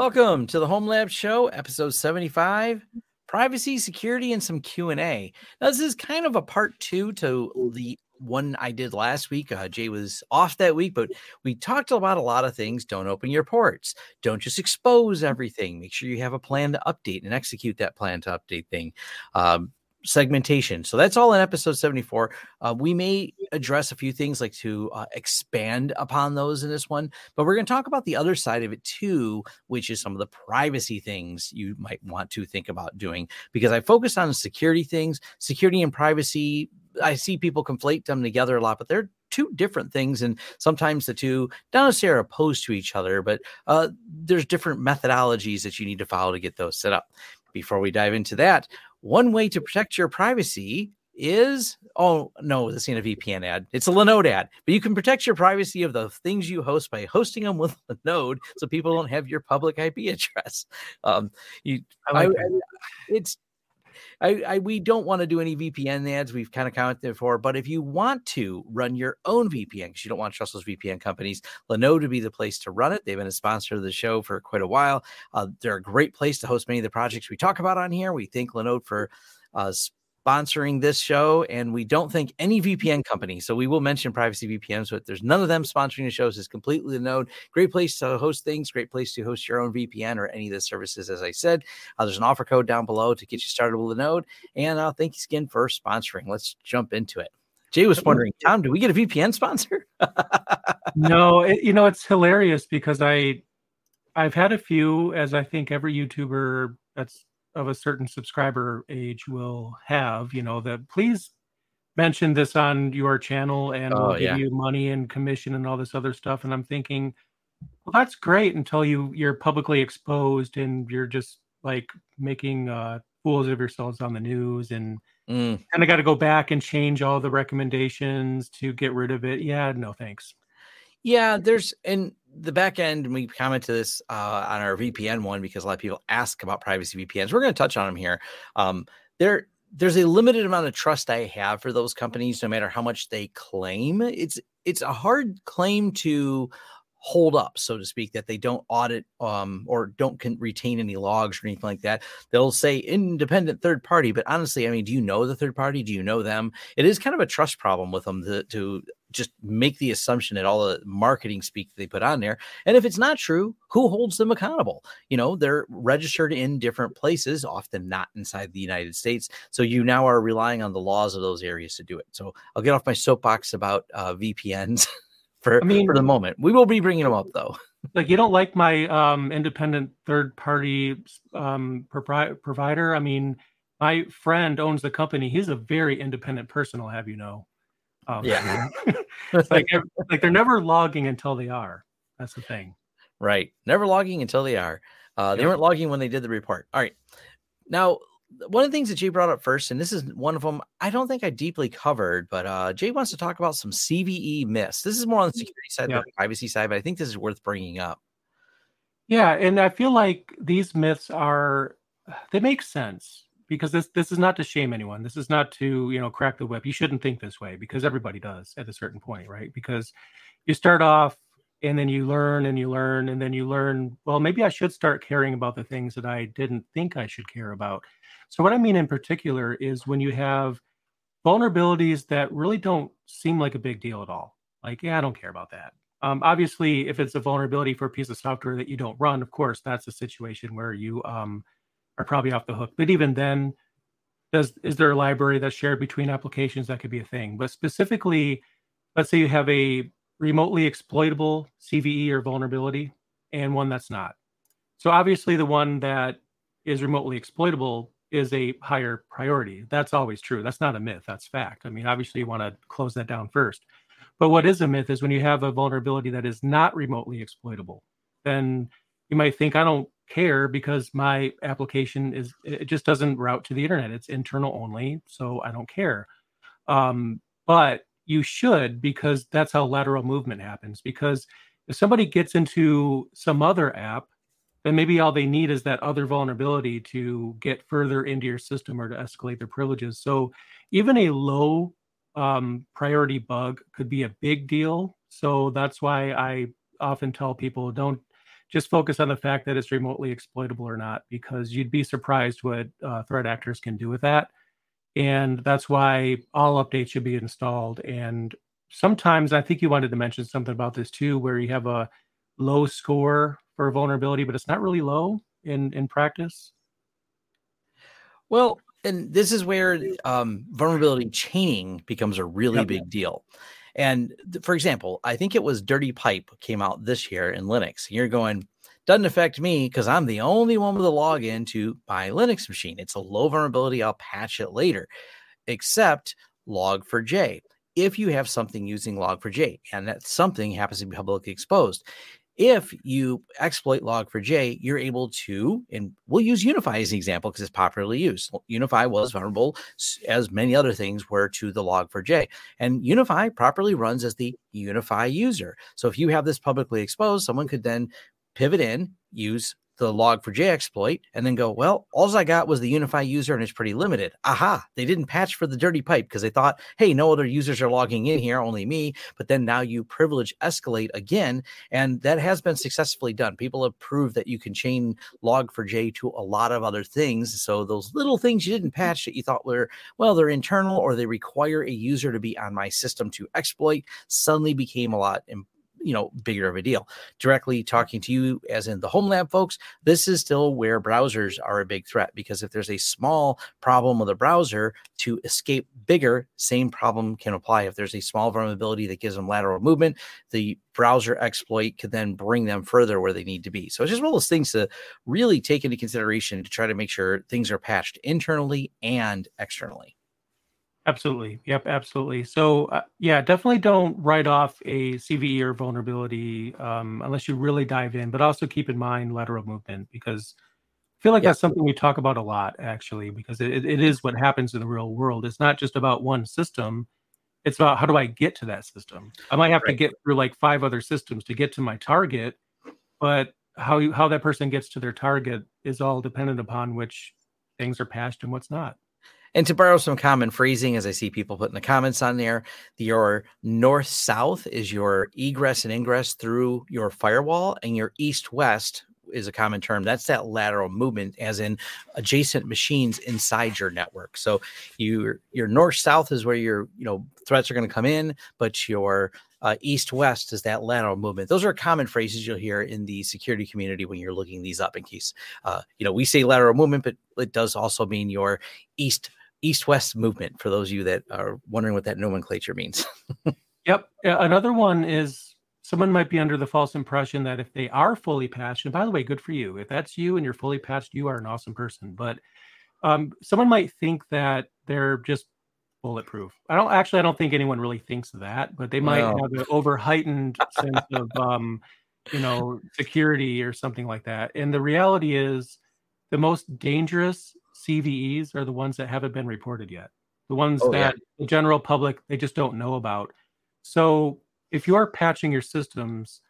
Welcome to the Home Lab Show, episode 75, privacy, security, and some Q&A. Now, this is kind of a part two to the one I did last week. Uh, Jay was off that week, but we talked about a lot of things. Don't open your ports. Don't just expose everything. Make sure you have a plan to update and execute that plan to update thing. Um, segmentation. So that's all in episode 74. Uh, we may address a few things like to uh, expand upon those in this one, but we're going to talk about the other side of it too, which is some of the privacy things you might want to think about doing. Because I focused on security things, security and privacy. I see people conflate them together a lot, but they're two different things and sometimes the two don't necessarily opposed to each other but uh, there's different methodologies that you need to follow to get those set up before we dive into that one way to protect your privacy is oh no, this ain't a VPN ad. It's a Linode ad. But you can protect your privacy of the things you host by hosting them with Linode, so people don't have your public IP address. Um, you, I like I, it's I, I, we don't want to do any VPN ads. We've kind of commented before, but if you want to run your own VPN, because you don't want to trust those VPN companies, Linode to be the place to run it. They've been a sponsor of the show for quite a while. Uh, they're a great place to host many of the projects we talk about on here. We thank Linode for uh, sponsoring this show, and we don't think any VPN company. So we will mention privacy VPNs, but there's none of them sponsoring the shows. It's completely known. Great place to host things. Great place to host your own VPN or any of the services. As I said, uh, there's an offer code down below to get you started with Linode. And uh, thank you again for sponsoring. Let's jump into it. Jay was wondering, Tom, do we get a VPN sponsor? no, it, you know it's hilarious because I, I've had a few, as I think every YouTuber that's of a certain subscriber age will have, you know, that please mention this on your channel and oh, we'll give yeah. you money and commission and all this other stuff. And I'm thinking, well, that's great until you you're publicly exposed and you're just like making uh, fools of yourselves on the news and mm. kind of got to go back and change all the recommendations to get rid of it. Yeah, no thanks. Yeah, there's and the back end, and we comment to this uh, on our VPN one because a lot of people ask about privacy VPNs. We're going to touch on them here. Um, there, there's a limited amount of trust I have for those companies, no matter how much they claim. It's it's a hard claim to hold up, so to speak, that they don't audit um, or don't retain any logs or anything like that. They'll say independent third party, but honestly, I mean, do you know the third party? Do you know them? It is kind of a trust problem with them to, to just make the assumption that all the marketing speak that they put on there. And if it's not true, who holds them accountable? You know, they're registered in different places, often not inside the United States. So you now are relying on the laws of those areas to do it. So I'll get off my soapbox about uh, VPNs for, I mean, for the moment. We will be bringing them up though. Like you don't like my um, independent third party um, provider. I mean, my friend owns the company. He's a very independent person. I'll have you know. Um, yeah, it's like like they're never logging until they are. That's the thing. Right, never logging until they are. Uh, they weren't logging when they did the report. All right, now one of the things that Jay brought up first, and this is one of them I don't think I deeply covered, but uh, Jay wants to talk about some CVE myths. This is more on the security side, yeah. the privacy side, but I think this is worth bringing up. Yeah, and I feel like these myths are they make sense because this this is not to shame anyone. This is not to you know crack the whip. You shouldn't think this way because everybody does at a certain point, right? Because you start off and then you learn and you learn and then you learn. Well, maybe I should start caring about the things that I didn't think I should care about. So what I mean in particular is when you have vulnerabilities that really don't seem like a big deal at all. Like, yeah, I don't care about that. Um, obviously, if it's a vulnerability for a piece of software that you don't run, of course, that's a situation where you um, are probably off the hook. But even then, does is there a library that's shared between applications that could be a thing? But specifically, let's say you have a remotely exploitable CVE or vulnerability and one that's not. So obviously, the one that is remotely exploitable is a higher priority. That's always true. That's not a myth. That's fact. I mean, obviously, you want to close that down first. But what is a myth is when you have a vulnerability that is not remotely exploitable, then you might think, I don't care because my application is it just doesn't route to the internet. It's internal only so i don't care. Um, but you should because that's how lateral movement happens. Because if somebody gets into some other app then maybe all they need is that other vulnerability to get further into your system or to escalate their privileges. So even a low um, priority bug could be a big deal. So that's why i often tell people don't just focus on the fact that it's remotely exploitable or not, because you'd be surprised what uh, threat actors can do with that. And that's why all updates should be installed. And sometimes I think you wanted to mention something about this too, where you have a low score for a vulnerability, but it's not really low in in practice. Well, and this is where um, vulnerability chaining becomes a really yep. big deal. And th- for example, I think it was Dirty Pipe came out this year in Linux. You're going, doesn't affect me because I'm the only one with a login to my Linux machine. It's a low vulnerability. I'll patch it later, except Log4j. If you have something using Log4j and that something happens to be publicly exposed, if you exploit log4j, you're able to, and we'll use UniFi as an example because it's popularly used. UniFi was vulnerable as many other things were to the log4j. And UniFi properly runs as the UniFi user. So if you have this publicly exposed, someone could then pivot in, use the log4j exploit and then go, well, all I got was the UniFi user and it's pretty limited. Aha, they didn't patch for the dirty pipe because they thought, hey, no other users are logging in here, only me. But then now you privilege escalate again. And that has been successfully done. People have proved that you can chain log4j to a lot of other things. So those little things you didn't patch that you thought were, well, they're internal or they require a user to be on my system to exploit suddenly became a lot you know bigger of a deal. Directly talking to you as in the home lab folks this is still where browsers are a big threat because if there's a small problem with a browser to escape bigger same problem can apply. If there's a small vulnerability that gives them lateral movement the browser exploit could then bring them further where they need to be. So it's just one of those things to really take into consideration to try to make sure things are patched internally and externally Absolutely. Yep. Absolutely. So, uh, yeah, definitely don't write off a CVE or vulnerability um, unless you really dive in, but also keep in mind lateral movement because I feel like yep. that's something we talk about a lot, actually, because it, it is what happens in the real world. It's not just about one system, it's about how do I get to that system? I might have right. to get through like five other systems to get to my target, but how you, how that person gets to their target is all dependent upon which things are patched and what's not. And to borrow some common phrasing, as I see people put in the comments on there, your north south is your egress and ingress through your firewall, and your east west is a common term. That's that lateral movement, as in adjacent machines inside your network. So your your north south is where your you know threats are going to come in, but your uh, east west is that lateral movement. Those are common phrases you'll hear in the security community when you're looking these up. In case uh, you know we say lateral movement, but it does also mean your east east west movement for those of you that are wondering what that nomenclature means. yep. Another one is someone might be under the false impression that if they are fully patched, and by the way, good for you. If that's you and you're fully patched, you are an awesome person. But um, someone might think that they're just bulletproof. I don't actually. I don't think anyone really thinks that, but they might have an over heightened sense of, um, you know, security or something like that. And the reality is, the most dangerous CVEs are the ones that haven't been reported yet. The ones oh, that yeah. the general public they just don't know about. So if you are patching your systems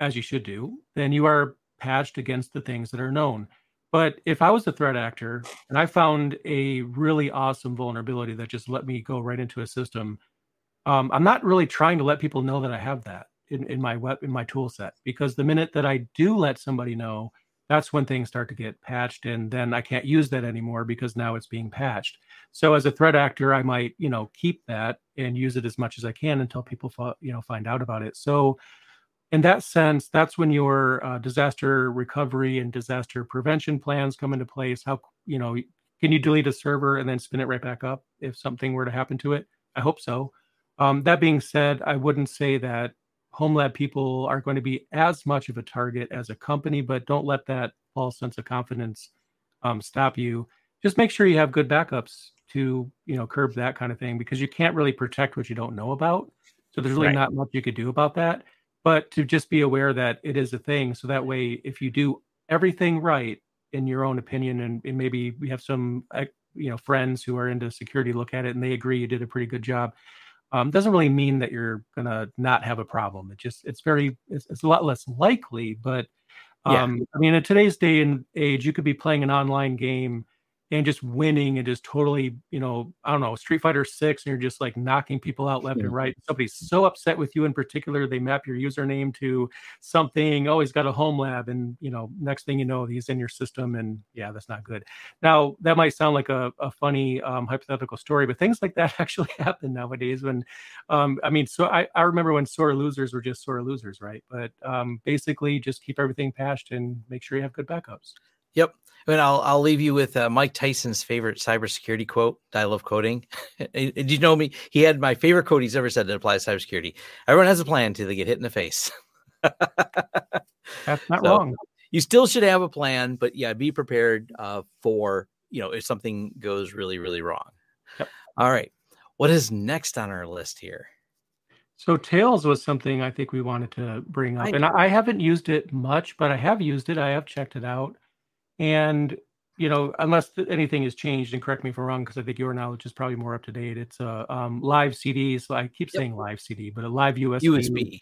as you should do, then you are patched against the things that are known. But if I was a threat actor and I found a really awesome vulnerability that just let me go right into a system, um, I'm not really trying to let people know that I have that in, in my web in my tool set because the minute that I do let somebody know, that's when things start to get patched and then i can't use that anymore because now it's being patched. So as a threat actor i might you know keep that and use it as much as i can until people you know find out about it. So in that sense that's when your uh, disaster recovery and disaster prevention plans come into place. How you know can you delete a server and then spin it right back up if something were to happen to it? I hope so. Um, that being said i wouldn't say that home lab people are going to be as much of a target as a company, but don't let that false sense of confidence um, stop you. Just make sure you have good backups to you know curb that kind of thing because you can't really protect what you don't know about. So there's really right. not much you could do about that. But to just be aware that it is a thing, so that way if you do everything right in your own opinion, and, and maybe we have some you know friends who are into security look at it and they agree you did a pretty good job um, doesn't really mean that you're gonna not have a problem. It just it's very it's, it's a lot less likely. But um, yeah. I mean, in today's day and age, you could be playing an online game and just winning and just totally, you know, I don't know, Street Fighter Six, and you're just like knocking people out left and right. Somebody's so upset with you in particular, they map your username to something. Oh, he's got a home lab, and you know, next thing you know, he's in your system, and yeah, that's not good. Now that might sound like a, a funny um, hypothetical story, but things like that actually happen nowadays. When, um, I mean, so I, I remember when sore losers were just sore losers, right? But um, basically, just keep everything patched and make sure you have good backups. Yep. And I'll I'll leave you with uh, Mike Tyson's favorite cybersecurity quote. I love quoting. Did you know me? He had my favorite quote he's ever said that applies to cybersecurity. Everyone has a plan until they get hit in the face. That's not so, wrong. You still should have a plan, but yeah, be prepared uh, for you know if something goes really really wrong. Yep. All right, what is next on our list here? So Tails was something I think we wanted to bring up, I and I haven't used it much, but I have used it. I have checked it out. And you know, unless anything has changed, and correct me if I'm wrong, because I think your knowledge is probably more up to date. It's a um, live CD. So I keep yep. saying live CD, but a live USB. USB.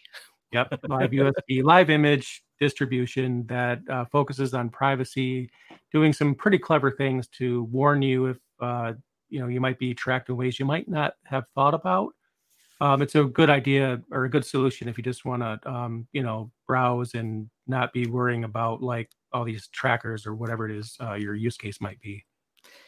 Yep, live USB, live image distribution that uh, focuses on privacy, doing some pretty clever things to warn you if uh, you know you might be tracked in ways you might not have thought about. Um, it's a good idea or a good solution if you just want to, um, you know, browse and not be worrying about like all these trackers or whatever it is uh, your use case might be.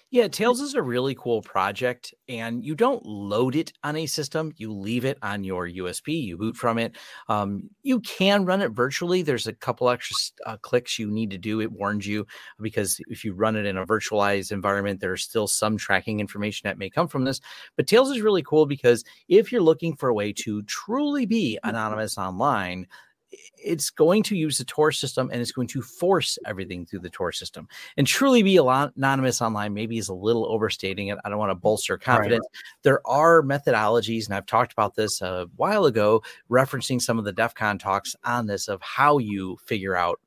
Yeah, Tails is a really cool project, and you don't load it on a system. You leave it on your USB. You boot from it. Um, you can run it virtually. There's a couple extra uh, clicks you need to do. It warns you because if you run it in a virtualized environment, there's still some tracking information that may come from this. But Tails is really cool because if you're looking for a way to truly be anonymous online, it's going to use the Tor system and it's going to force everything through the Tor system. And truly be anonymous online maybe is a little overstating it. I don't want to bolster confidence. Right. There are methodologies, and I've talked about this a while ago, referencing some of the DEF CON talks on this of how you figure out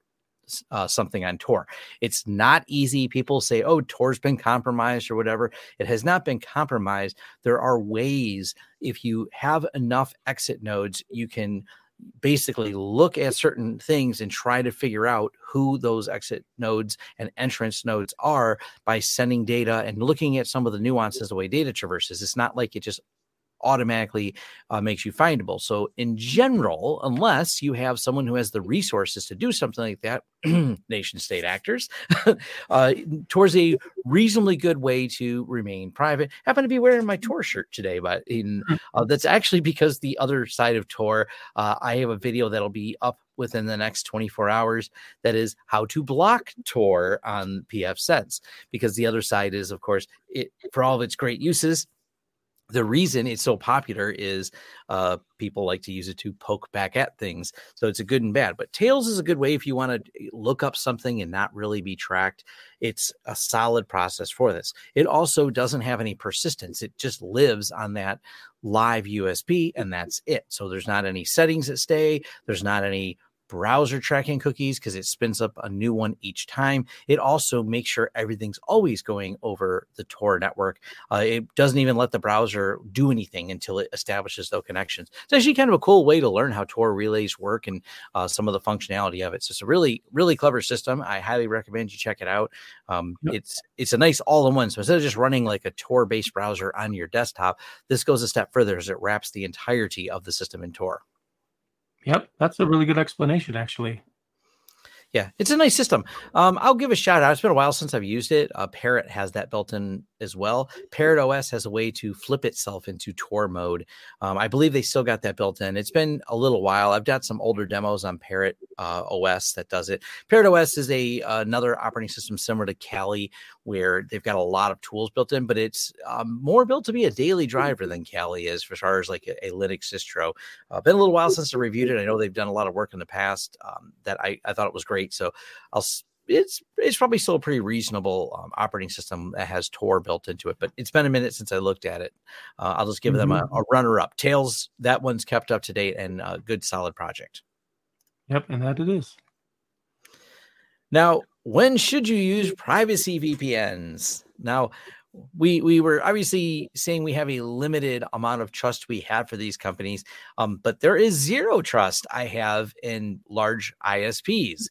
uh, something on Tor. It's not easy. People say, oh, Tor's been compromised or whatever. It has not been compromised. There are ways, if you have enough exit nodes, you can basically look at certain things and try to figure out who those exit nodes and entrance nodes are by sending data and looking at some of the nuances the way data traverses. It's not like it just automatically uh, makes you findable. So, in general, unless you have someone who has the resources to do something like that, nation state actors, uh, Tor is a reasonably good way to remain private. Happen to be wearing my Tor shirt today, but in uh, that's actually because the other side of Tor, uh, I have a video that'll be up within the next 24 hours that is how to block tor on pfSense because the other side is of course it for all of its great uses the reason it's so popular is uh, people like to use it to poke back at things. So it's a good and bad. But Tails is a good way if you want to look up something and not really be tracked. It's a solid process for this. It also doesn't have any persistence, it just lives on that live USB and that's it. So there's not any settings that stay, there's not any browser tracking cookies because it spins up a new one each time. It also makes sure everything's always going over the Tor network. Uh, it doesn't even let the browser do anything until it establishes those connections. It's actually kind of a cool way to learn how Tor relays work and uh, some of the functionality of it. So it's a really, really clever system. I highly recommend you check it out. Um, yep. It's it's a nice all-in-one. So instead of just running like a Tor-based browser on your desktop, this goes a step further as it wraps the entirety of the system in Tor. Yep, that's a really good explanation, actually. Yeah, it's a nice system. Um, I'll give a shout out. It's been a while since I've used it. Uh, Parrot has that built in as well. Parrot OS has a way to flip itself into Tor mode. Um, I believe they still got that built in. It's been a little while. I've got some older demos on Parrot uh, OS that does it. Parrot OS is a another operating system similar to Kali, where they've got a lot of tools built in, but it's um, more built to be a daily driver than Kali is, for far as like a, a Linux distro. Uh, been a little while since I reviewed it. I know they've done a lot of work in the past um, that I, I thought it was great. So I'll it's it's probably still a pretty reasonable um, operating system that has Tor built into it. But it's been a minute since I looked at it. Uh, I'll just give mm-hmm. them a, a, runner up. Tails that one's kept up to date and a good solid project. Yep, and that it is. Now, when should you use privacy VPNs? Now, we we were obviously saying we have a limited amount of trust we have for these companies, um, but there is zero trust I have in large ISPs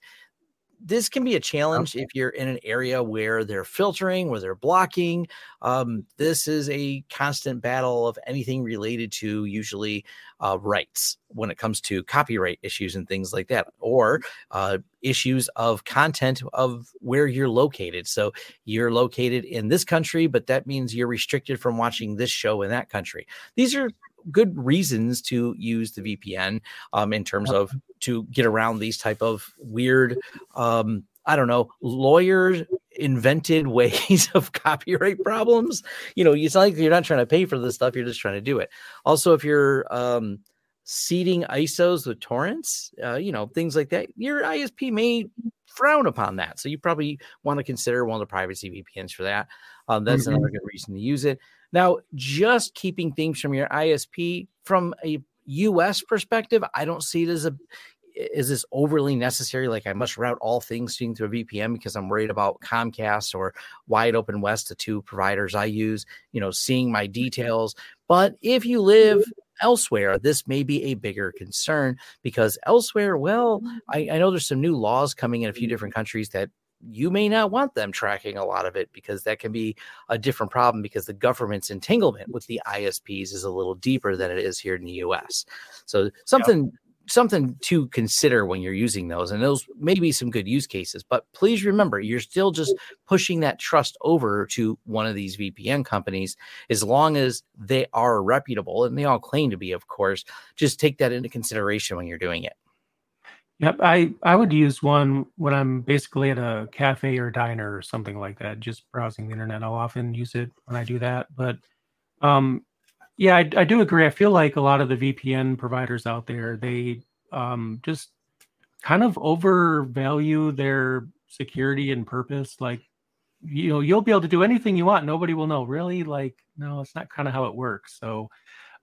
this can be a challenge okay. if you're in an area where they're filtering, where they're blocking. Um, this is a constant battle of anything related to usually uh, rights when it comes to copyright issues and things like that, or uh, issues of content of where you're located. So you're located in this country, but that means you're restricted from watching this show in that country. These are good reasons to use the VPN um, in terms of to get around these type of weird um, I don't know, lawyers invented ways of copyright problems. You know, it's like you're not trying to pay for this stuff, you're just trying to do it. Also, if you're um, seeding ISOs with torrents, uh, you know, things like that, your ISP may frown upon that. So you probably want to consider one of the privacy VPNs for that. Um, that's mm-hmm. another good reason to use it. Now, just keeping things from your ISP from a US perspective, I don't see it as a is this overly necessary? Like I must route all things through a VPN because I'm worried about Comcast or Wide Open West, the two providers I use, you know, seeing my details. But if you live elsewhere, this may be a bigger concern because elsewhere, well, I, I know there's some new laws coming in a few different countries that you may not want them tracking a lot of it because that can be a different problem because the government's entanglement with the ISPs is a little deeper than it is here in the US. So something yep something to consider when you're using those and those may be some good use cases but please remember you're still just pushing that trust over to one of these vpn companies as long as they are reputable and they all claim to be of course. Just take that into consideration when you're doing it Yep, I I would use one when I'm basically at a cafe or diner or something like that, just browsing the internet. I'll often use it when I do that. But um, yeah, I, I do agree. I feel like a lot of the VPN providers out there, they um, just kind of overvalue their security and purpose. Like, you know, you'll be able to do anything you want. Nobody will know. Really? Like, no, it's not kind of how it works. So,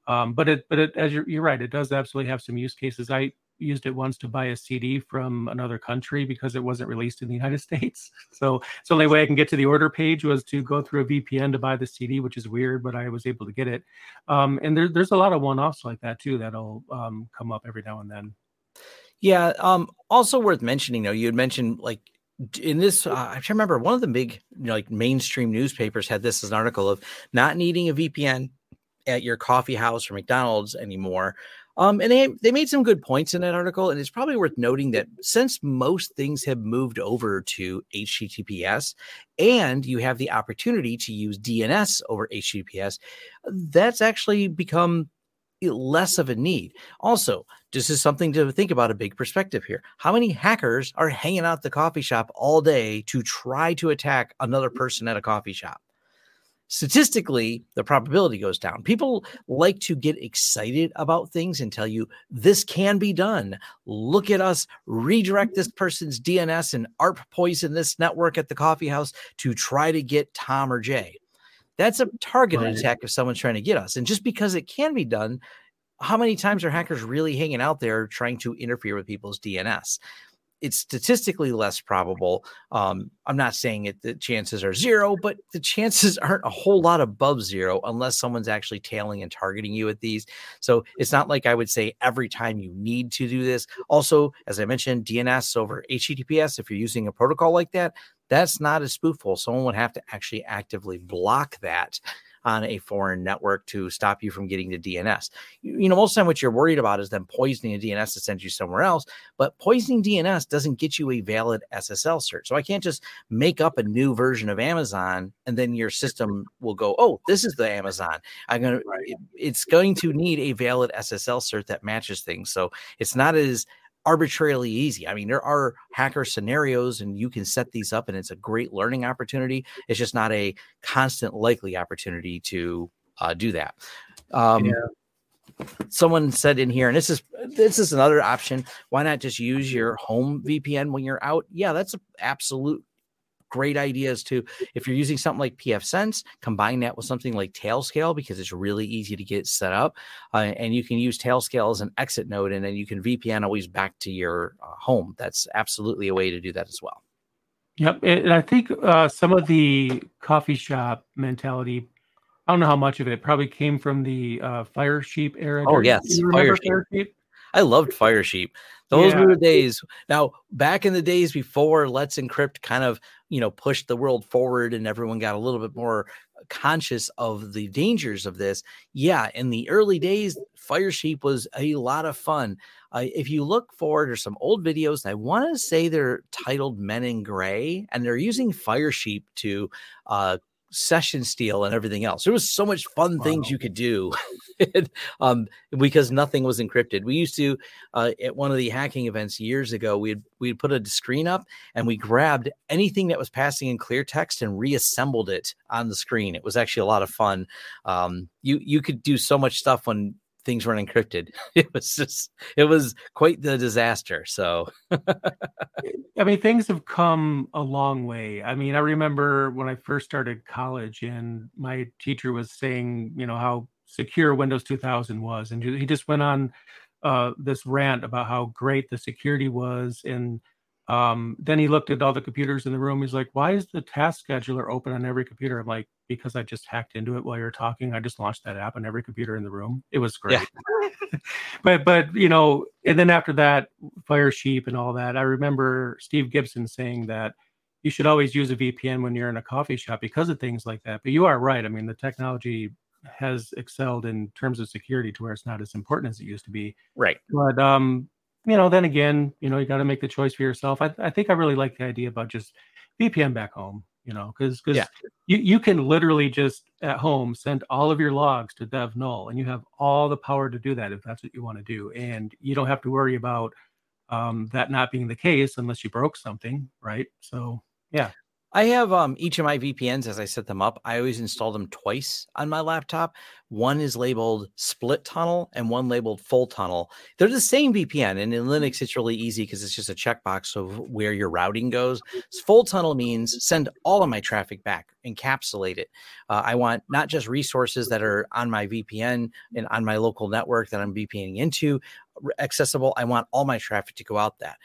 um, but it, but it, as you're, you're right, it does absolutely have some use cases. I, used it once to buy a CD from another country because it wasn't released in the United States. So it's the only way I can get to the order page was to go through a VPN to buy the CD, which is weird, but I was able to get it. Um, and there, there's a lot of one-offs like that too that'll um, come up every now and then. Yeah. Um, also worth mentioning, though, you had mentioned like in this, uh, I remember one of the big you know, like mainstream newspapers had this as an article of not needing a VPN at your coffee house or McDonald's anymore. Um, and they they made some good points in that article, and it's probably worth noting that since most things have moved over to HTTPS, and you have the opportunity to use DNS over HTTPS, that's actually become less of a need. Also, this is something to think about a big perspective here. How many hackers are hanging out the coffee shop all day to try to attack another person at a coffee shop? Statistically the probability goes down. People like to get excited about things and tell you this can be done. Look at us. Redirect this mm-hmm. person's dns and arp poison this network at the coffee house to try to get tom or jay. That's a targeted right. attack if someone's trying to get us and just because it can be done how many times are hackers really hanging out there trying to interfere with people's dns it's statistically less probable. Um, I'm not saying it the chances are zero, but the chances aren't a whole lot above zero unless someone's actually tailing and targeting you at these. So it's not like I would say every time you need to do this. Also, as I mentioned, DNS over HTTPS, if you're using a protocol like that, that's not as spooful. Someone would have to actually actively block that on a foreign network to stop you from getting the DNS. You, you know, most of the time what you're worried about is them poisoning a DNS to send you somewhere else, but poisoning DNS doesn't get you a valid SSL cert. So I can't just make up a new version of Amazon and then your system will go, oh, this is the Amazon. I'm gonna. Right. it's going to need a valid SSL cert that matches things. So it's not as arbitrarily easy. I mean, there are hacker scenarios and you can set these up and it's a great learning opportunity. It's just not a constant likely opportunity to uh, do that. Um, yeah. Someone said in here, and this is this is another option. Why not just use your home VPN when you're out? Yeah, that's an absolute great ideas too. If you're using something like pfSense, combine that with something like Tailscale because it's really easy to get set up. Uh, and you can use Tailscale as an exit node and then you can VPN always back to your uh, home. That's absolutely a way to do that as well. Yep. And I think uh, some of the coffee shop mentality, I don't know how much of it probably came from the uh, Firesheep era. Oh, yes. you remember Firesheep? I loved Firesheep. Those Yeah. were the days. Now, back in the days before Let's Encrypt kind of, you know, pushed the world forward and everyone got a little bit more conscious of the dangers of this. Yeah, in the early days, Firesheep was a lot of fun. Uh, if you look forward, there's some old videos, I want to say they're titled Men in Gray, and they're using Firesheep to uh, session steal and everything else. There was so much fun things you could do um, because nothing was encrypted. We used to uh, at one of the hacking events years ago, we'd we'd put a screen up and we grabbed anything that was passing in clear text and reassembled it on the screen. It was actually a lot of fun. Um, you you could do so much stuff when things weren't encrypted. It was just it was quite the disaster. So I mean, things have come a long way. I mean, I remember when I first started college, and my teacher was saying, you know, how secure Windows 2000 was, and he just went on uh, this rant about how great the security was, and um, then he looked at all the computers in the room. He's like, "Why is the task scheduler open on every computer?" I'm like, "Because I just hacked into it while you're talking. I just launched that app on every computer in the room. It was great." Yeah. but but you know, and then after that, Firesheep and all that. I remember Steve Gibson saying that you should always use a VPN when you're in a coffee shop because of things like that. But you are right. I mean, the technology has excelled in terms of security to where it's not as important as it used to be. right. But um, you know, then again, you know, you got to make the choice for yourself. I, I think I really like the idea about just VPN back home. You know, because because Yeah. you you can literally just at home send all of your logs to Dev Null, and you have all the power to do that if that's what you want to do, and you don't have to worry about um, that not being the case unless you broke something, right? So yeah, I have um each of my VPNs as I set them up. I always install them twice on my laptop. One is labeled split tunnel and one labeled full tunnel. They're the same VPN, and in Linux it's really easy because it's just a checkbox of where your routing goes. Full tunnel means send all of my traffic back, encapsulate it. Uh, I want not just resources that are on my VPN and on my local network that I'm VPNing into accessible. I want all my traffic to go out that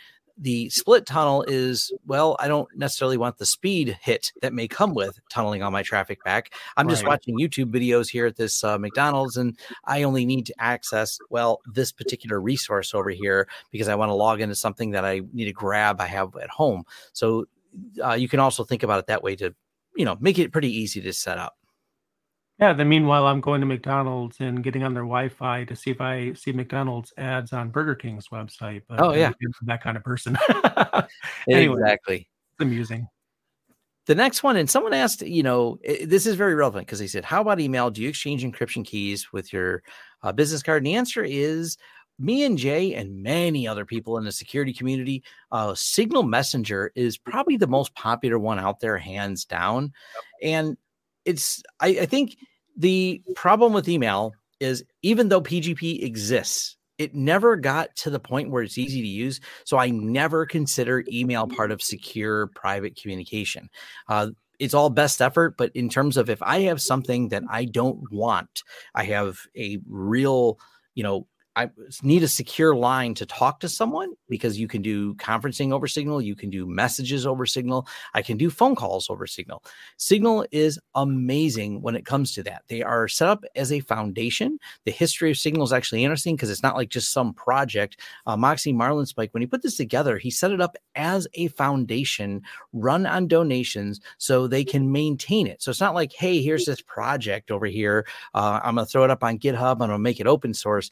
the split tunnel is well i don't necessarily want the speed hit that may come with tunneling all my traffic back. I'm just Right. watching youtube videos here at this uh, mcdonald's and i only need to access well this particular resource over here because i want to log into something that i need to grab i have at home. So uh, you can also think about it that way to you know make it pretty easy to set up yeah. Then meanwhile, I'm going to McDonald's and getting on their Wi-Fi to see if I see McDonald's ads on Burger King's website. But Oh, yeah. That kind of person. Anyway. exactly it's amusing. The next one, and someone asked, you know, this is very relevant because they said, How about email? Do you exchange encryption keys with your uh, business card? And the answer is me and Jay and many other people in the security community. Uh, Signal Messenger is probably the most popular one out there, hands down. And it's, I, I think the problem with email is even though PGP exists, it never got to the point where it's easy to use. So I never consider email part of secure private communication. Uh, it's all best effort, but in terms of if I have something that I don't want, I have a real, you know, I need a secure line to talk to someone because you can do conferencing over Signal, you can do messages over Signal, I can do phone calls over Signal. Signal is amazing when it comes to that. They are set up as a foundation. The history of Signal is actually interesting because it's not like just some project. Uh, Moxie Marlinspike, when he put this together, he set it up as a foundation run on donations so they can maintain it. So it's not like, hey, here's this project over here. Uh, I'm going to throw it up on GitHub. I'm going to make it open source.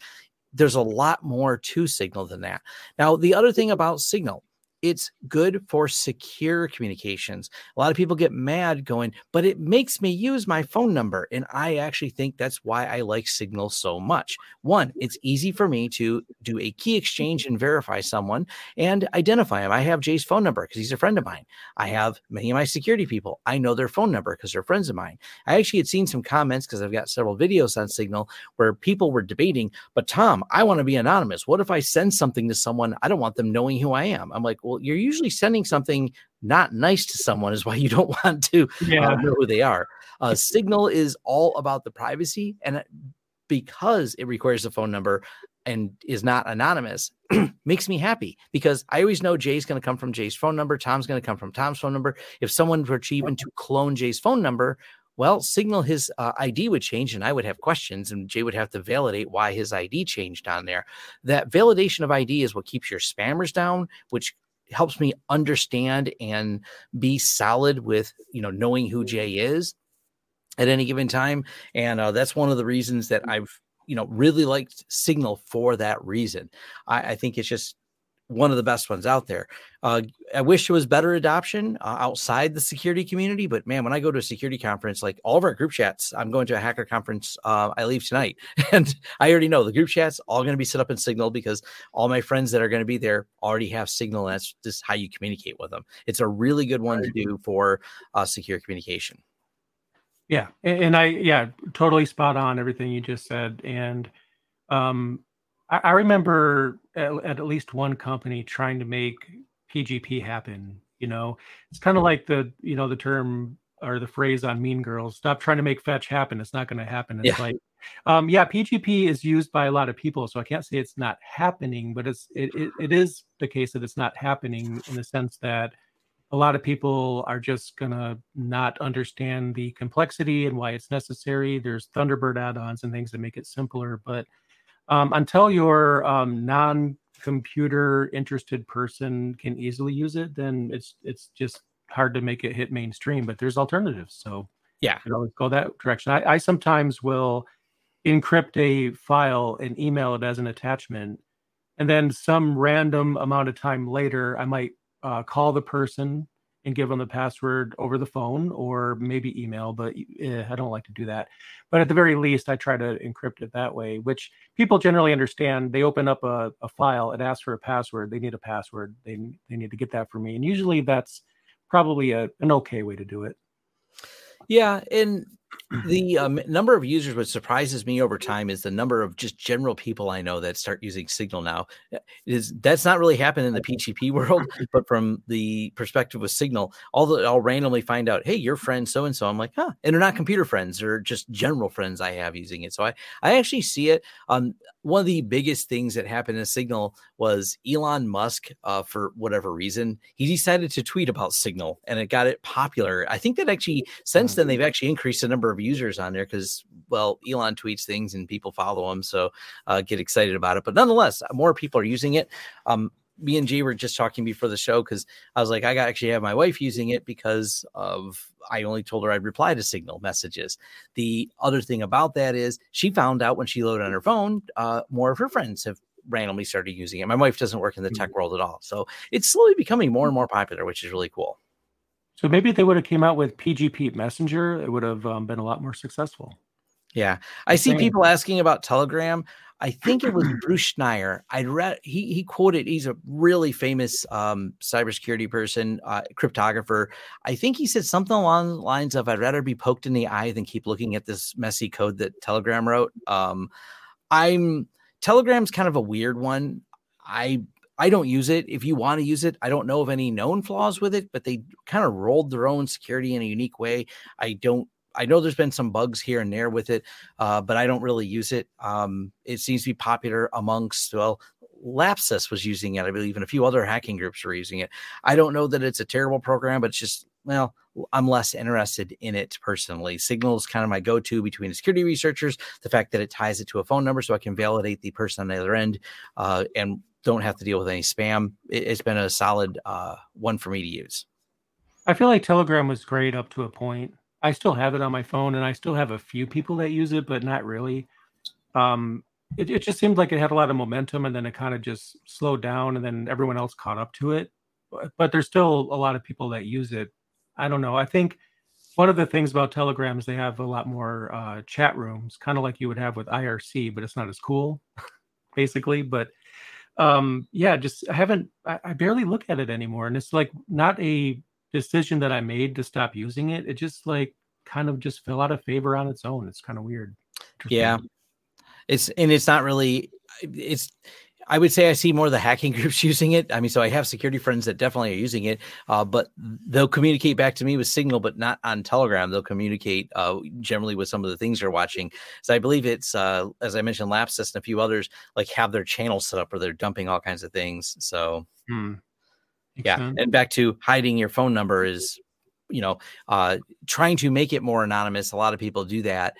There's a lot more to Signal than that. Now, the other thing about Signal, it's good for secure communications. A lot of people get mad going, but it makes me use my phone number. And I actually think that's why I like Signal so much. One, it's easy for me to do a key exchange and verify someone and identify him. I have Jay's phone number because he's a friend of mine. I have many of my security people. I know their phone number because they're friends of mine. I actually had seen some comments because I've got several videos on Signal where people were debating, but Tom, I want to be anonymous. What if I send something to someone? I don't want them knowing who I am. I'm like, you're usually sending something not nice to someone, is why you don't want to uh, know who they are. Uh, Signal is all about the privacy, and because it requires a phone number and is not anonymous, makes me happy because I always know Jay's going to come from Jay's phone number, Tom's going to come from Tom's phone number. If someone were to even to clone Jay's phone number, well, Signal his uh, ID would change, and I would have questions, and Jay would have to validate why his ID changed on there. That validation of ID is what keeps your spammers down, which helps me understand and be solid with you know knowing who Jay is at any given time, and uh, that's one of the reasons that I've you know really liked Signal for that reason. I, I think it's just one of the best ones out there. Uh, I wish it was better adoption uh, outside the security community, but man, when I go to a security conference, like all of our group chats, I'm going to a hacker conference. Uh, I leave tonight, and I already know the group chats all going to be set up in Signal because all my friends that are going to be there already have Signal, and that's just how you communicate with them. It's a really good one to do for uh, secure communication. Yeah, and I yeah totally spot on everything you just said, and um, I, I remember at, at, least one company trying to make PGP happen. You know, it's kind of like the you know the term or the phrase on Mean Girls: "Stop trying to make fetch happen. It's not going to happen." It's yeah. like, um, yeah, PGP is used by a lot of people, so I can't say it's not happening, but it's it, it, it is the case that it's not happening in the sense that a lot of people are just gonna not understand the complexity and why it's necessary. There's Thunderbird add-ons and things that make it simpler, but um, until your um, non-computer interested person can easily use it, then it's it's just hard to make it hit mainstream. But there's alternatives, so yeah, you always go that direction. I, I sometimes will encrypt a file and email it as an attachment, and then some random amount of time later, I might uh, call the person and give them the password over the phone or maybe email, but eh, I don't like to do that. But at the very least, I try to encrypt it that way, which people generally understand. They open up a, a file, it asks for a password. They need a password. They they need to get that for me, and usually that's probably a, an okay way to do it. Yeah, and the um, number of users, what surprises me over time, is the number of just general people I know that start using Signal now. Uh, is that's not really happened in the PGP world, but from the perspective of Signal, all the I'll randomly find out, hey, your friend so and so. I'm like, huh, and they're not computer friends; they're just general friends I have using it. So I I actually see it. Um, one of the biggest things that happened in Signal was Elon Musk, uh, for whatever reason, he decided to tweet about Signal, and it got it popular. I think that actually since then they've actually increased the number of users on there because well, Elon tweets things and people follow him, so uh, get excited about it. But nonetheless, more people are using it. Um, me and Jay were just talking before the show because I was like, I actually have my wife using it because of I only told her I'd reply to Signal messages. The other thing about that is she found out when she loaded on her phone, uh, more of her friends have randomly started using it. My wife doesn't work in the tech mm-hmm. world at all, so it's slowly becoming more and more popular, which is really cool. So maybe they would have came out with PGP Messenger, it would have um, been a lot more successful. Yeah, I see people asking about Telegram. I think it was Bruce Schneier. I read he he quoted. He's a really famous um, cybersecurity person, uh, cryptographer. I think he said something along the lines of, "I'd rather be poked in the eye than keep looking at this messy code that Telegram wrote." Um, I'm Telegram's kind of a weird one. I I don't use it. If you want to use it, I don't know of any known flaws with it, but they kind of rolled their own security in a unique way. I don't I know there's been some bugs here and there with it, uh, but I don't really use it. Um, it seems to be popular amongst well, Lapsus was using it, I believe, and a few other hacking groups were using it. I don't know that it's a terrible program, but it's just well, I'm less interested in it personally. Signal is kind of my go-to between security researchers. The fact that it ties it to a phone number, so I can validate the person on the other end, uh, and don't have to deal with any spam. It, has been a solid uh, one for me to use. I feel like Telegram was great up to a point. I still have it on my phone, and I still have a few people that use it, but not really. Um, it, it just seemed like it had a lot of momentum, and then it kind of just slowed down, and then everyone else caught up to it. But, but there's still a lot of people that use it. I don't know. I think one of the things about Telegram is they have a lot more uh, chat rooms, kind of like you would have with IRC, but it's not as cool, basically. But um, yeah, just I haven't. I, I barely look at it anymore, and it's like not a decision that I made to stop using it, it just like kind of just fell out of favor on its own. It's kind of weird. Yeah. It's and it's not really it's I would say I see more of the hacking groups using it. I mean, so I have security friends that definitely are using it, uh, but they'll communicate back to me with Signal, but not on Telegram. They'll communicate uh, generally with some of the things they're watching. So I believe it's, uh, as I mentioned, Lapsus and a few others like have their channel set up where they're dumping all kinds of things. So hmm yeah, sense. and back to hiding your phone number is you know, uh, trying to make it more anonymous. A lot of people do that.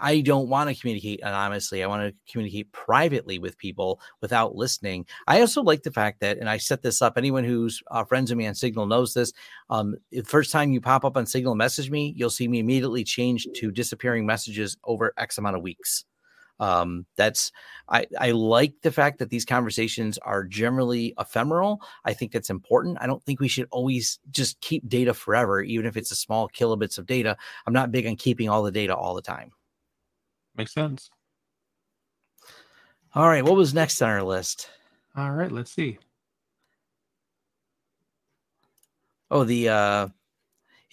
I, don't want to communicate anonymously. I want to communicate privately with people without listening. I also like the fact that, and I set this up. Anyone who's uh, friends of me on Signal knows this. Um, the first time you pop up on Signal, message me, you'll see me immediately change to disappearing messages over X amount of weeks um that's i i like the fact that these conversations are generally ephemeral i think that's important i don't think we should always just keep data forever even if it's a small kilobits of data i'm not big on keeping all the data all the time. Makes sense. All right what was next on our list? All right let's see. Oh the uh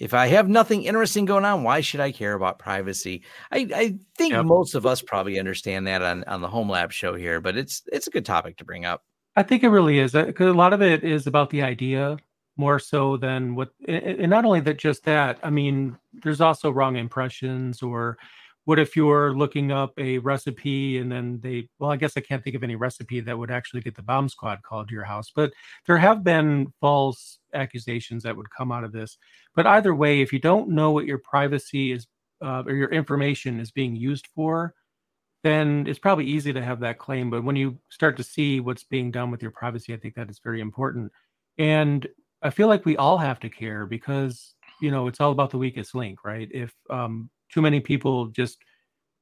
if I have nothing interesting going on, why should I care about privacy? I, I think yep. most of us probably understand that on, on the Home Lab show here, but it's it's a good topic to bring up. I think it really is because uh, a lot of it is about the idea more so than what, and not only that, just that. I mean, there's also wrong impressions or what if you're looking up a recipe and then they well i guess i can't think of any recipe that would actually get the bomb squad called to your house but there have been false accusations that would come out of this. But either way if you don't know what your privacy is uh, or your information is being used for then it's probably easy to have that claim. But when you start to see what's being done with your privacy i think that is very important. And i feel like we all have to care because you know it's all about the weakest link right? If um, too many people just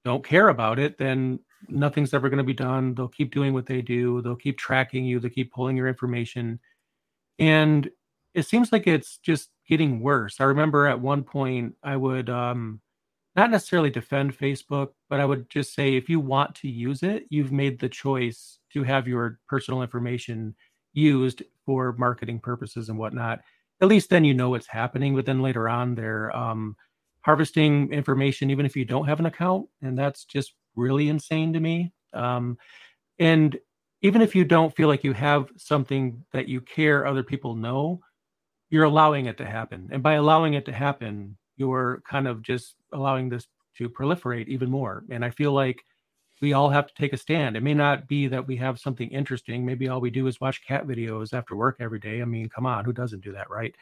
don't care about it, then nothing's ever going to be done. They'll keep doing what they do. They'll keep tracking you. They'll keep pulling your information. And it seems like it's just getting worse. I remember at one point I would um, not necessarily defend Facebook, but I would just say if you want to use it, you've made the choice to have your personal information used for marketing purposes and whatnot. At least then you know what's happening. But then later on, they're um, harvesting information even if you don't have an account and that's just really insane to me. Um, and even if you don't feel like you have something that you care other people know you're allowing it to happen. And by allowing it to happen you're kind of just allowing this to proliferate even more. And i feel like we all have to take a stand. It may not be that we have something interesting. Maybe all we do is watch cat videos after work every day. I mean come on who doesn't do that right?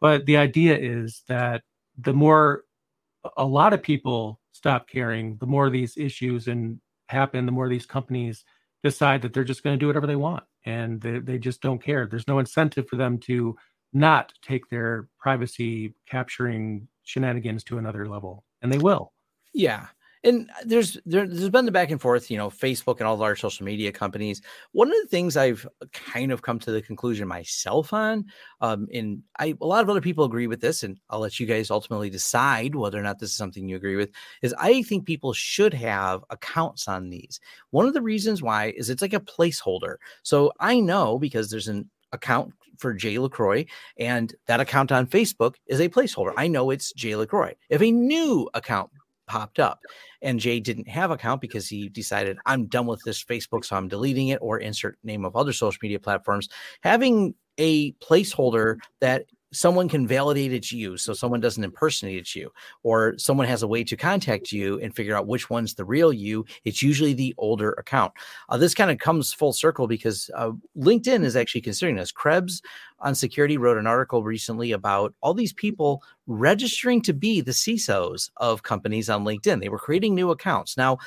But the idea is that the more a lot of people stop caring, the more these issues and happen, the more these companies decide that they're just going to do whatever they want and they, they just don't care. There's no incentive for them to not take their privacy capturing shenanigans to another level, and they will. Yeah and there's there, has been the back and forth you know facebook and all the large social media companies one of the things i've kind of come to the conclusion myself on um and i a lot of other people agree with this and i'll let you guys ultimately decide whether or not this is something you agree with is i think people should have accounts on these one of the reasons why is it's like a placeholder so i know because there's an account for Jay LaCroix, and that account on Facebook is a placeholder. I know it's Jay LaCroix. If a new account popped up. And Jay didn't have account because he decided I'm done with this Facebook, so I'm deleting it or insert name of other social media platforms. Having a placeholder that someone can validate it's you so someone doesn't impersonate it's you or someone has a way to contact you and figure out which one's the real you it's usually the older account. Uh, this kind of comes full circle because uh, linkedin is actually considering this. Krebs on security wrote an article recently about all these people registering to be the cisos of companies on linkedin. They were creating new accounts. Now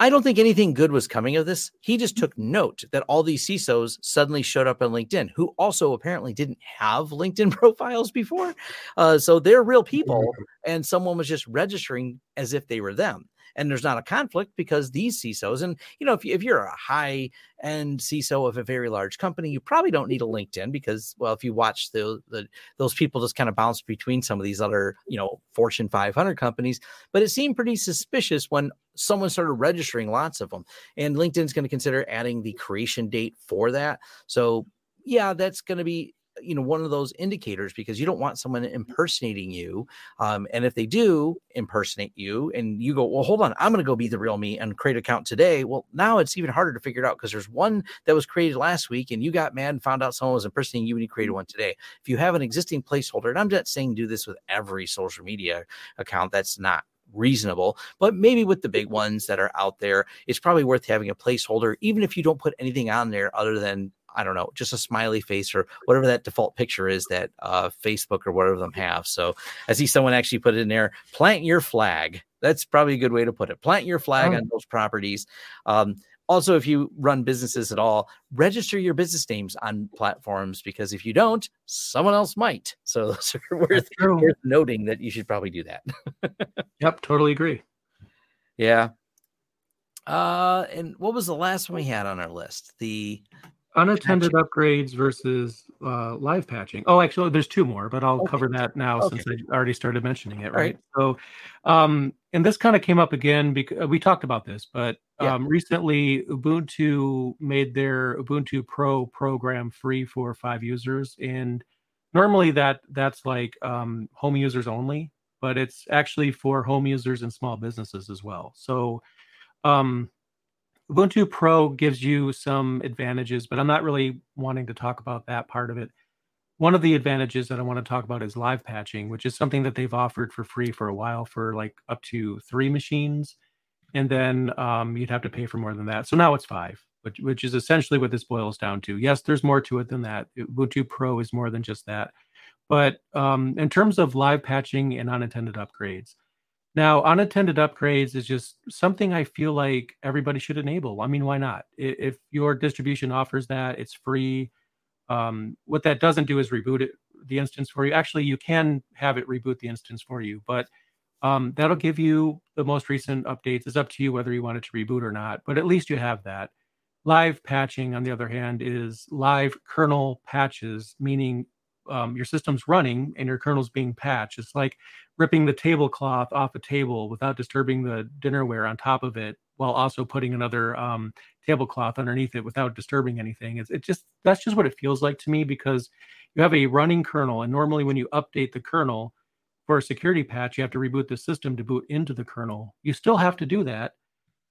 I don't think anything good was coming of this. He just took note that all these CISOs suddenly showed up on LinkedIn, who also apparently didn't have LinkedIn profiles before. Uh, so they're real people, and someone was just registering as if they were them and there's not a conflict because these CISOs, and you know, if, you, if you're a high end CISO of a very large company, you probably don't need a LinkedIn because, well, if you watch the, the those people just kind of bounce between some of these other, you know, Fortune 500 companies, but it seemed pretty suspicious when someone started registering lots of them, and LinkedIn's going to consider adding the creation date for that. So yeah, that's going to be you know one of those indicators because you don't want someone impersonating you um, and if they do impersonate you and you go well hold on i'm going to go be the real me and create an account today well now it's even harder to figure it out because there's one that was created last week and you got mad and found out someone was impersonating you and you created one today. If you have an existing placeholder and i'm not saying do this with every social media account that's not reasonable, but maybe with the big ones that are out there, it's probably worth having a placeholder, even if you don't put anything on there other than I don't know, just a smiley face or whatever that default picture is that uh, Facebook or whatever them have. So I see someone actually put it in there. Plant your flag. That's probably a good way to put it. Plant your flag oh. on those properties. Um, also, if you run businesses at all, register your business names on platforms because if you don't, someone else might. So those are worth, worth noting that you should probably do that. yep, totally agree. Yeah. Uh, and what was the last one we had on our list? The unattended patching. upgrades versus uh, live patching. Oh, actually, there's two more, but I'll okay. cover that now okay. since I already started mentioning it. Right. right. So, um, and this kind of came up again because we talked about this, but um, yeah. recently Ubuntu made their Ubuntu Pro program free for five users, and normally that that's like um, home users only, but it's actually for home users and small businesses as well. So um, Ubuntu Pro gives you some advantages, but I'm not really wanting to talk about that part of it. One of the advantages that I want to talk about is live patching, which is something that they've offered for free for a while for like up to three machines. And then um, you'd have to pay for more than that. So now it's five, which, which is essentially what this boils down to. Yes, there's more to it than that. Ubuntu Pro is more than just that. But um, in terms of live patching and unattended upgrades, now, unattended upgrades is just something I feel like everybody should enable. I mean, why not? If your distribution offers that, it's free. Um, what that doesn't do is reboot it, the instance for you. Actually, you can have it reboot the instance for you, but um, that'll give you the most recent updates. It's up to you whether you want it to reboot or not, but at least you have that. Live patching, on the other hand, is live kernel patches, meaning um, your system's running and your kernel's being patched. It's like ripping the tablecloth off a table without disturbing the dinnerware on top of it, while also putting another um, tablecloth underneath it without disturbing anything. It's it just that's just what it feels like to me because you have a running kernel, and normally when you update the kernel for a security patch, you have to reboot the system to boot into the kernel. You still have to do that,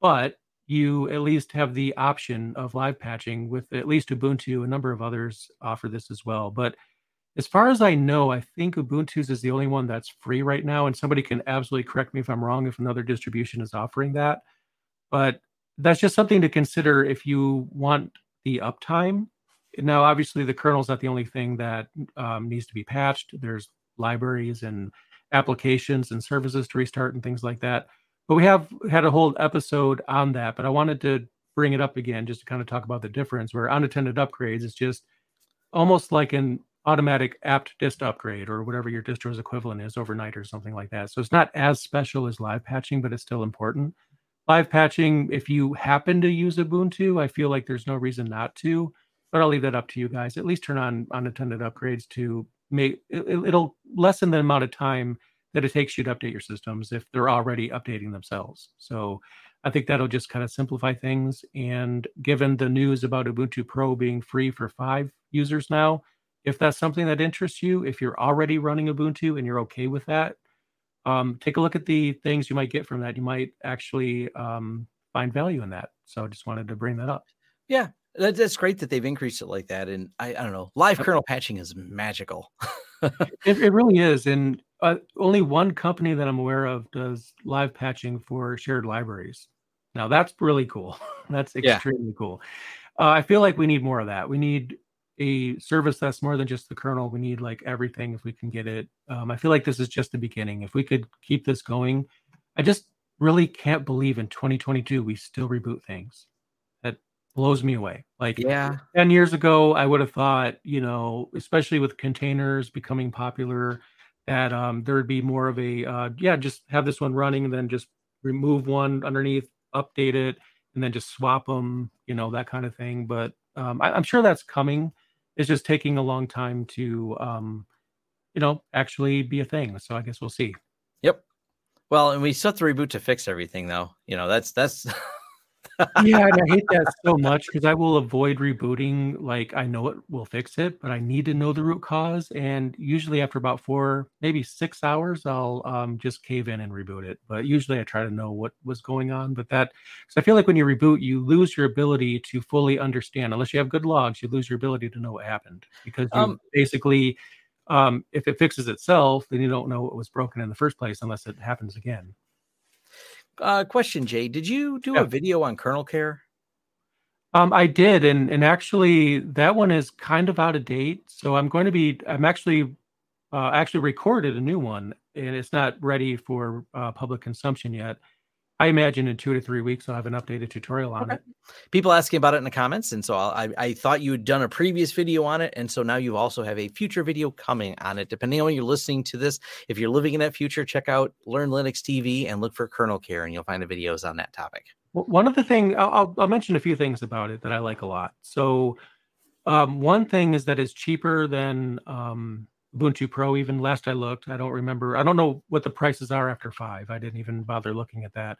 but you at least have the option of live patching with at least Ubuntu. A number of others offer this as well, but as far as I know, I think Ubuntu's is the only one that's free right now, and somebody can absolutely correct me if I'm wrong if another distribution is offering that. But that's just something to consider if you want the uptime. Now, obviously, the kernel's not the only thing that um, needs to be patched. There's libraries and applications and services to restart and things like that. But we have had a whole episode on that. But I wanted to bring it up again just to kind of talk about the difference. Where unattended upgrades is just almost like an automatic apt dist upgrade or whatever your distro's equivalent is overnight or something like that. So it's not as special as live patching, but it's still important. Live patching, if you happen to use Ubuntu, I feel like there's no reason not to, but I'll leave that up to you guys. At least turn on unattended upgrades to make it, it'll lessen the amount of time that it takes you to update your systems if they're already updating themselves. So I think that'll just kind of simplify things. And given the news about Ubuntu Pro being free for five users now, if that's something that interests you, if you're already running Ubuntu and you're okay with that, um, take a look at the things you might get from that. You might actually um, find value in that. So I just wanted to bring that up. Yeah, that's great that they've increased it like that. And I, I don't know, live kernel patching is magical. it, it, really is. And uh, only one company that I'm aware of does live patching for shared libraries. Now that's really cool. that's extremely yeah. cool. Uh, I feel like we need more of that. We need a service that's more than just the kernel. We need like everything if we can get it. Um, I feel like this is just the beginning. If we could keep this going, I just really can't believe in 2022 we still reboot things. That blows me away. Like yeah, 10 years ago, I would have thought, you know, especially with containers becoming popular, that um, there would be more of a uh, yeah, just have this one running and then just remove one underneath, update it, and then just swap them, you know, that kind of thing. But um, I, I'm sure that's coming it's just taking a long time to um, you know actually be a thing. So i guess we'll see. Yep. Well and we still have to reboot to fix everything though. You know that's that's yeah, and I hate that so much because I will avoid rebooting. Like I know it will fix it, but I need to know the root cause. And usually after about four, maybe six hours, I'll um, just cave in and reboot it. But usually I try to know what was going on. But that, because I feel like when you reboot, you lose your ability to fully understand. Unless you have good logs, you lose your ability to know what happened because you um, basically, um, if it fixes itself, then you don't know what was broken in the first place unless it happens again. Uh, question, Jay, did you do yeah. a video on kernel care? Um, I did, and and actually that one is kind of out of date. So I'm going to be. I'm actually uh, actually recorded a new one, and it's not ready for uh, public consumption yet. I imagine in two to three weeks I'll have an updated tutorial on okay. it. People asking about it in the comments, and so I, I thought you had done a previous video on it, and so now you also have a future video coming on it. Depending on when you're listening to this, if you're living in that future, check out Learn Linux TV and look for Kernel Care, and you'll find the videos on that topic. Well, one of the things I'll, I'll mention a few things about it that I like a lot. So, um, one thing is that it's cheaper than um, Ubuntu Pro. Even last I looked, I don't remember. I don't know what the prices are after five. I didn't even bother looking at that.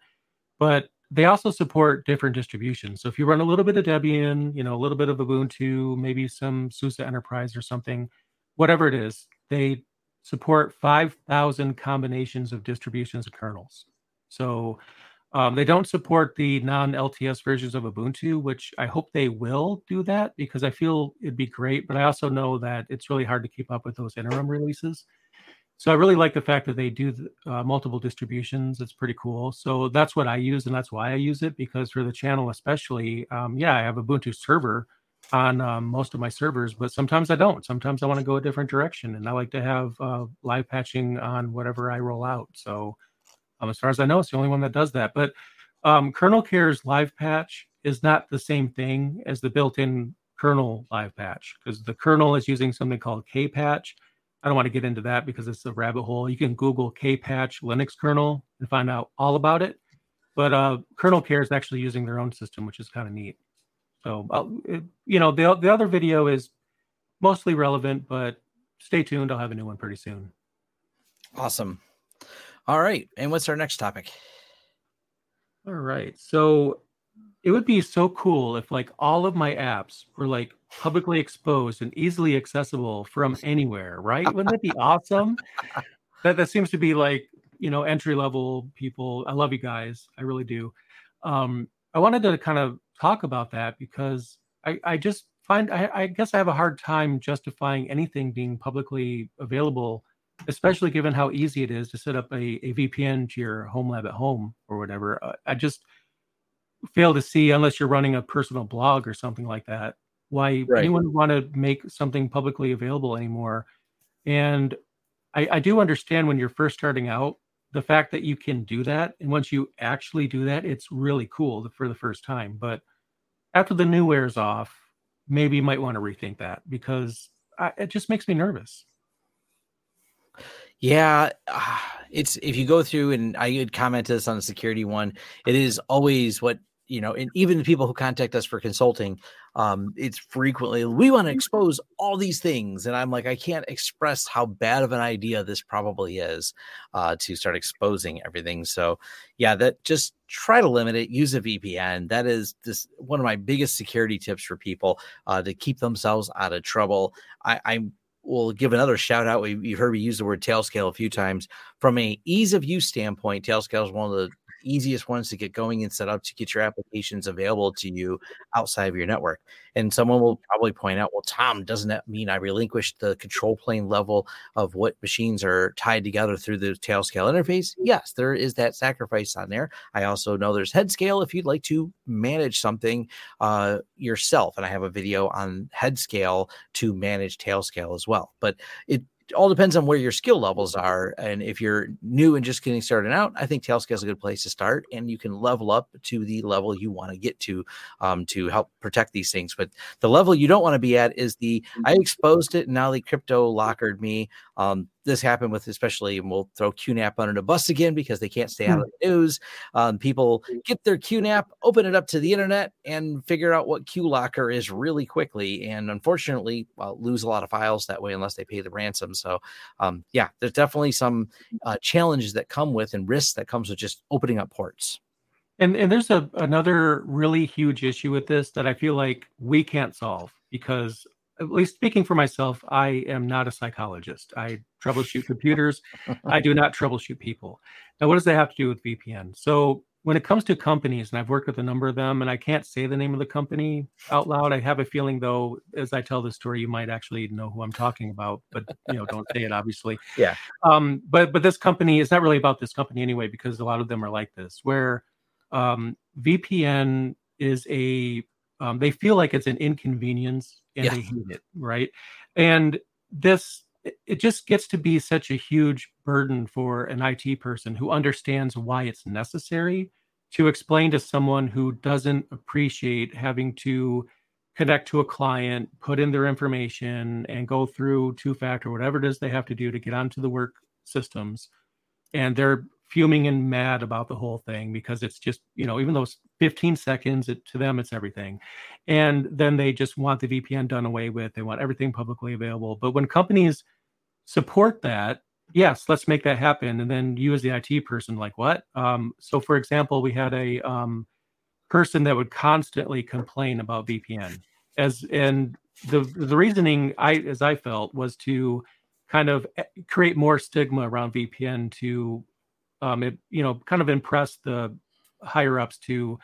But they also support different distributions. So if you run a little bit of Debian, you know, a little bit of Ubuntu, maybe some SUSE Enterprise or something, whatever it is, they support 5,000 combinations of distributions of kernels. So um, they don't support the non-LTS versions of Ubuntu, which I hope they will do that because I feel it'd be great. But I also know that it's really hard to keep up with those interim releases. So I really like the fact that they do uh, multiple distributions. It's pretty cool. So that's what I use, and that's why I use it because for the channel, especially, um, yeah, I have Ubuntu server on um, most of my servers, but sometimes I don't. Sometimes I want to go a different direction, and I like to have uh, live patching on whatever I roll out. So um, as far as I know, it's the only one that does that. But um, Kernel Care's live patch is not the same thing as the built-in kernel live patch because the kernel is using something called K-patch. I don't want to get into that because it's a rabbit hole. You can Google K-patch Linux kernel and find out all about it. But uh, Kernel Care is actually using their own system, which is kind of neat. So, uh, it, you know, the the other video is mostly relevant, but stay tuned. I'll have a new one pretty soon. Awesome. All right. And what's our next topic? All right. So it would be so cool if like all of my apps were like publicly exposed and easily accessible from anywhere, right? Wouldn't that be awesome? That that seems to be like, you know, entry level people. I love you guys. I really do. Um, I wanted to kind of talk about that because I, I just find I, I guess I have a hard time justifying anything being publicly available especially given how easy it is to set up a, a VPN to your home lab at home or whatever. Uh, I just fail to see, unless you're running a personal blog or something like that, why right. anyone would want to make something publicly available anymore. And I, I do understand when you're first starting out, the fact that you can do that. And once you actually do that, it's really cool for the first time. But after the new wears off, maybe you might want to rethink that because I, it just makes me nervous. Yeah, it's if you go through and I had commented this on the security one, it is always what you know, and even the people who contact us for consulting, um, it's frequently we want to mm-hmm. expose all these things, and I'm like, I can't express how bad of an idea this probably is uh, to start exposing everything. So, yeah, that just try to limit it. Use a VPN. That is just one of my biggest security tips for people uh, to keep themselves out of trouble. I, I'm will give another shout out. We, you've heard me use the word Tailscale a few times. From a ease of use standpoint, Tailscale is one of the easiest ones to get going and set up to get your applications available to you outside of your network. And someone will probably point out, well, Tom, doesn't that mean I relinquished the control plane level of what machines are tied together through the Tailscale interface? Yes, there is that sacrifice on there. I also know there's Headscale if you'd like to manage something uh, yourself. And I have a video on Headscale to manage Tailscale as well. But it all depends on where your skill levels are. And if you're new and just getting started out, I think Tailscale is a good place to start, and you can level up to the level you want to get to um, to help protect these things. But the level you don't want to be at is the I mm-hmm. exposed it, and now the crypto lockered me. Um, this happened with especially, and we'll throw QNAP under the bus again because they can't stay out of hmm. the news. Um, people get their QNAP, open it up to the internet, and figure out what QLocker is really quickly. And unfortunately, well, lose a lot of files that way unless they pay the ransom. So, um, yeah, there's definitely some uh, challenges that come with and risks that comes with just opening up ports. And and there's a another really huge issue with this that I feel like we can't solve because at least speaking for myself, I am not a psychologist. I troubleshoot computers. I do not troubleshoot people. Now, what does that have to do with VPN? So, when it comes to companies, and I've worked with a number of them, and I can't say the name of the company out loud. I have a feeling, though, as I tell the story, you might actually know who I'm talking about, but you know, don't say it, obviously. Yeah. Um, but but this company is not really about this company anyway, because a lot of them are like this, where um, VPN is a um, they feel like it's an inconvenience and Yeah. they hate it, right? And this it- just gets to be such a huge burden for an IT person who understands why it's necessary to explain to someone who doesn't appreciate having to connect to a client, put in their information, and go through two factor, whatever it is they have to do to get onto the work systems. And they're fuming and mad about the whole thing because it's just, you know, even though 15 seconds, it, to them, it's everything. And then they just want the VPN done away with. They want everything publicly available. But when companies support that, yes, let's make that happen. And then you, as the IT person, like what? Um, so, for example, we had a um, person that would constantly complain about VPN, as and the the reasoning I, as I felt, was to kind of eh, create more stigma around VPN to, um, it, you know, kind of impress the higher ups to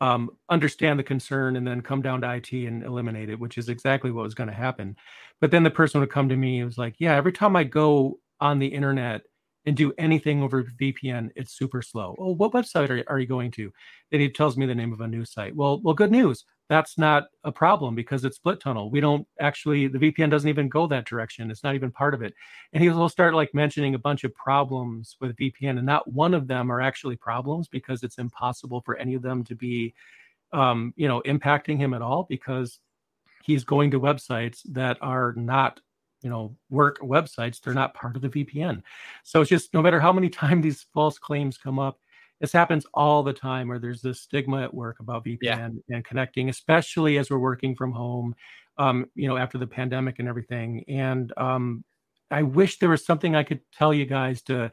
um, understand the concern and then come down to IT and eliminate it, which is exactly what was going to happen. But then the person would come to me and was like, "Yeah, every time I go on the internet and do anything over VPN, it's super slow." Oh, what website are, are you going to? Then he tells me the name of a news site. Well, well, good news. That's not a problem because it's split tunnel. We don't actually the VPN doesn't even go that direction. It's not even part of it. And he will start like mentioning a bunch of problems with VPN, and not one of them are actually problems because it's impossible for any of them to be, um, you know, impacting him at all because he's going to websites that are not you know work websites they're not part of the vpn so it's just no matter how many times these false claims come up this happens all the time where there's this stigma at work about vpn Yeah. and connecting especially as we're working from home um, you know after the pandemic and everything. And um, i wish there was something i could tell you guys to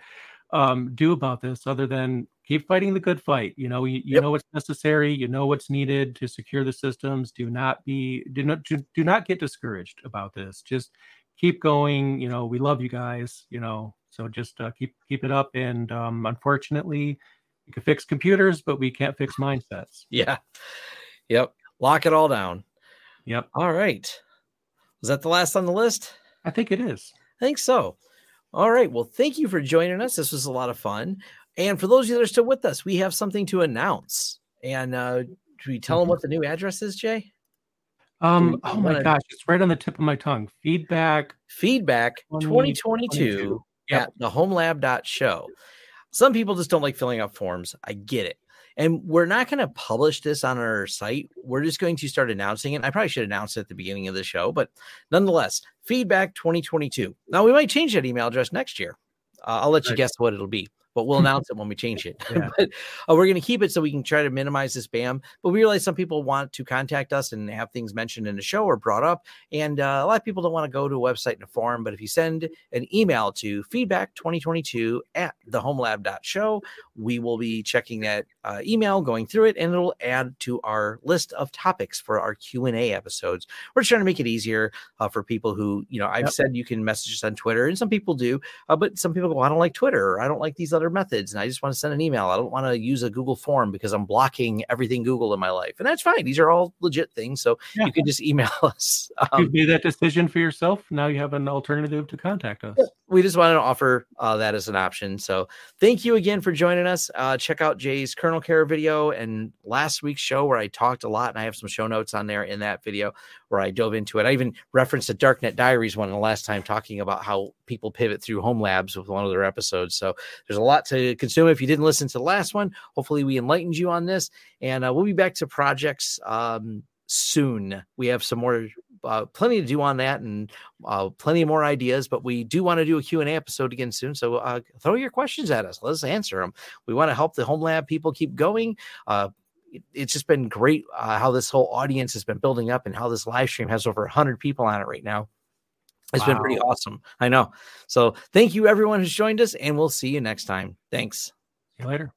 um, do about this other than keep fighting the good fight. You know you, you Yep. know what's necessary you know what's needed to secure the systems. Do not be do not do, do not get discouraged about this. Just keep going. You know we love you guys you know so just uh, keep keep it up. And um, unfortunately we can fix computers but we can't fix mindsets Yeah. Yep. Lock it all down. yep All right. Was that the last on the list? i think it is I think so. All right. Well, thank you for joining us. This was a lot of fun. And for those of you that are still with us, we have something to announce. And uh, do we tell them Mhm. what the new address is, Jay? um oh my gosh it's right on the tip of my tongue feedback Feedback 2022 2022. Yep. at the homelab.show. Some people just don't like filling out forms. I get it. And we're not going to publish this on our site. We're just going to start announcing it. I probably should announce it at the beginning of the show, but nonetheless, feedback 2022. Now, we might change that email address next year. Uh, I'll let you guess what it'll be, but we'll announce it when we change it. Yeah. but uh, we're going to keep it so we can try to minimize the spam. But we realize some people want to contact us and have things mentioned in the show or brought up. And uh, a lot of people don't want to go to a website and a forum. But if you send an email to feedback 2022 at thehomelab.show, we will be checking that uh, email, going through it, and it'll add to our list of topics for our Q&A episodes. We're just trying to make it easier uh, for people who, you know, I've Yep. said you can message us on Twitter, and some people do, uh, but some people go, I don't like Twitter, or I don't like these other methods, and I just want to send an email. I don't want to use a Google form because I'm blocking everything Google in my life, and that's fine. These are all legit things, so Yeah. you can just email us. you Um, made that decision for yourself now you have an alternative to contact us we just wanted to offer uh, that as an option. So thank you again for joining us. Uh, check out Jay's kernel care video and last week's show where I talked a lot, and I have some show notes on there in that video where I dove into it. I even referenced the Darknet Diaries one the last time, talking about how people pivot through home labs with one of their episodes. So there's a lot to consume. If you didn't listen to the last one, hopefully we enlightened you on this, and uh, we'll be back to projects um, soon. We have some more. Uh, plenty to do on that and uh, plenty more ideas, but we do want to do a Q&A episode again soon. So uh, throw your questions at us. Let us answer them. We want to help the home lab people keep going. Uh, it's just been great uh, how this whole audience has been building up and how this live stream has over 100 people on it right now. It's been pretty awesome. I know. So thank you everyone who's joined us and we'll see you next time. Thanks. see you later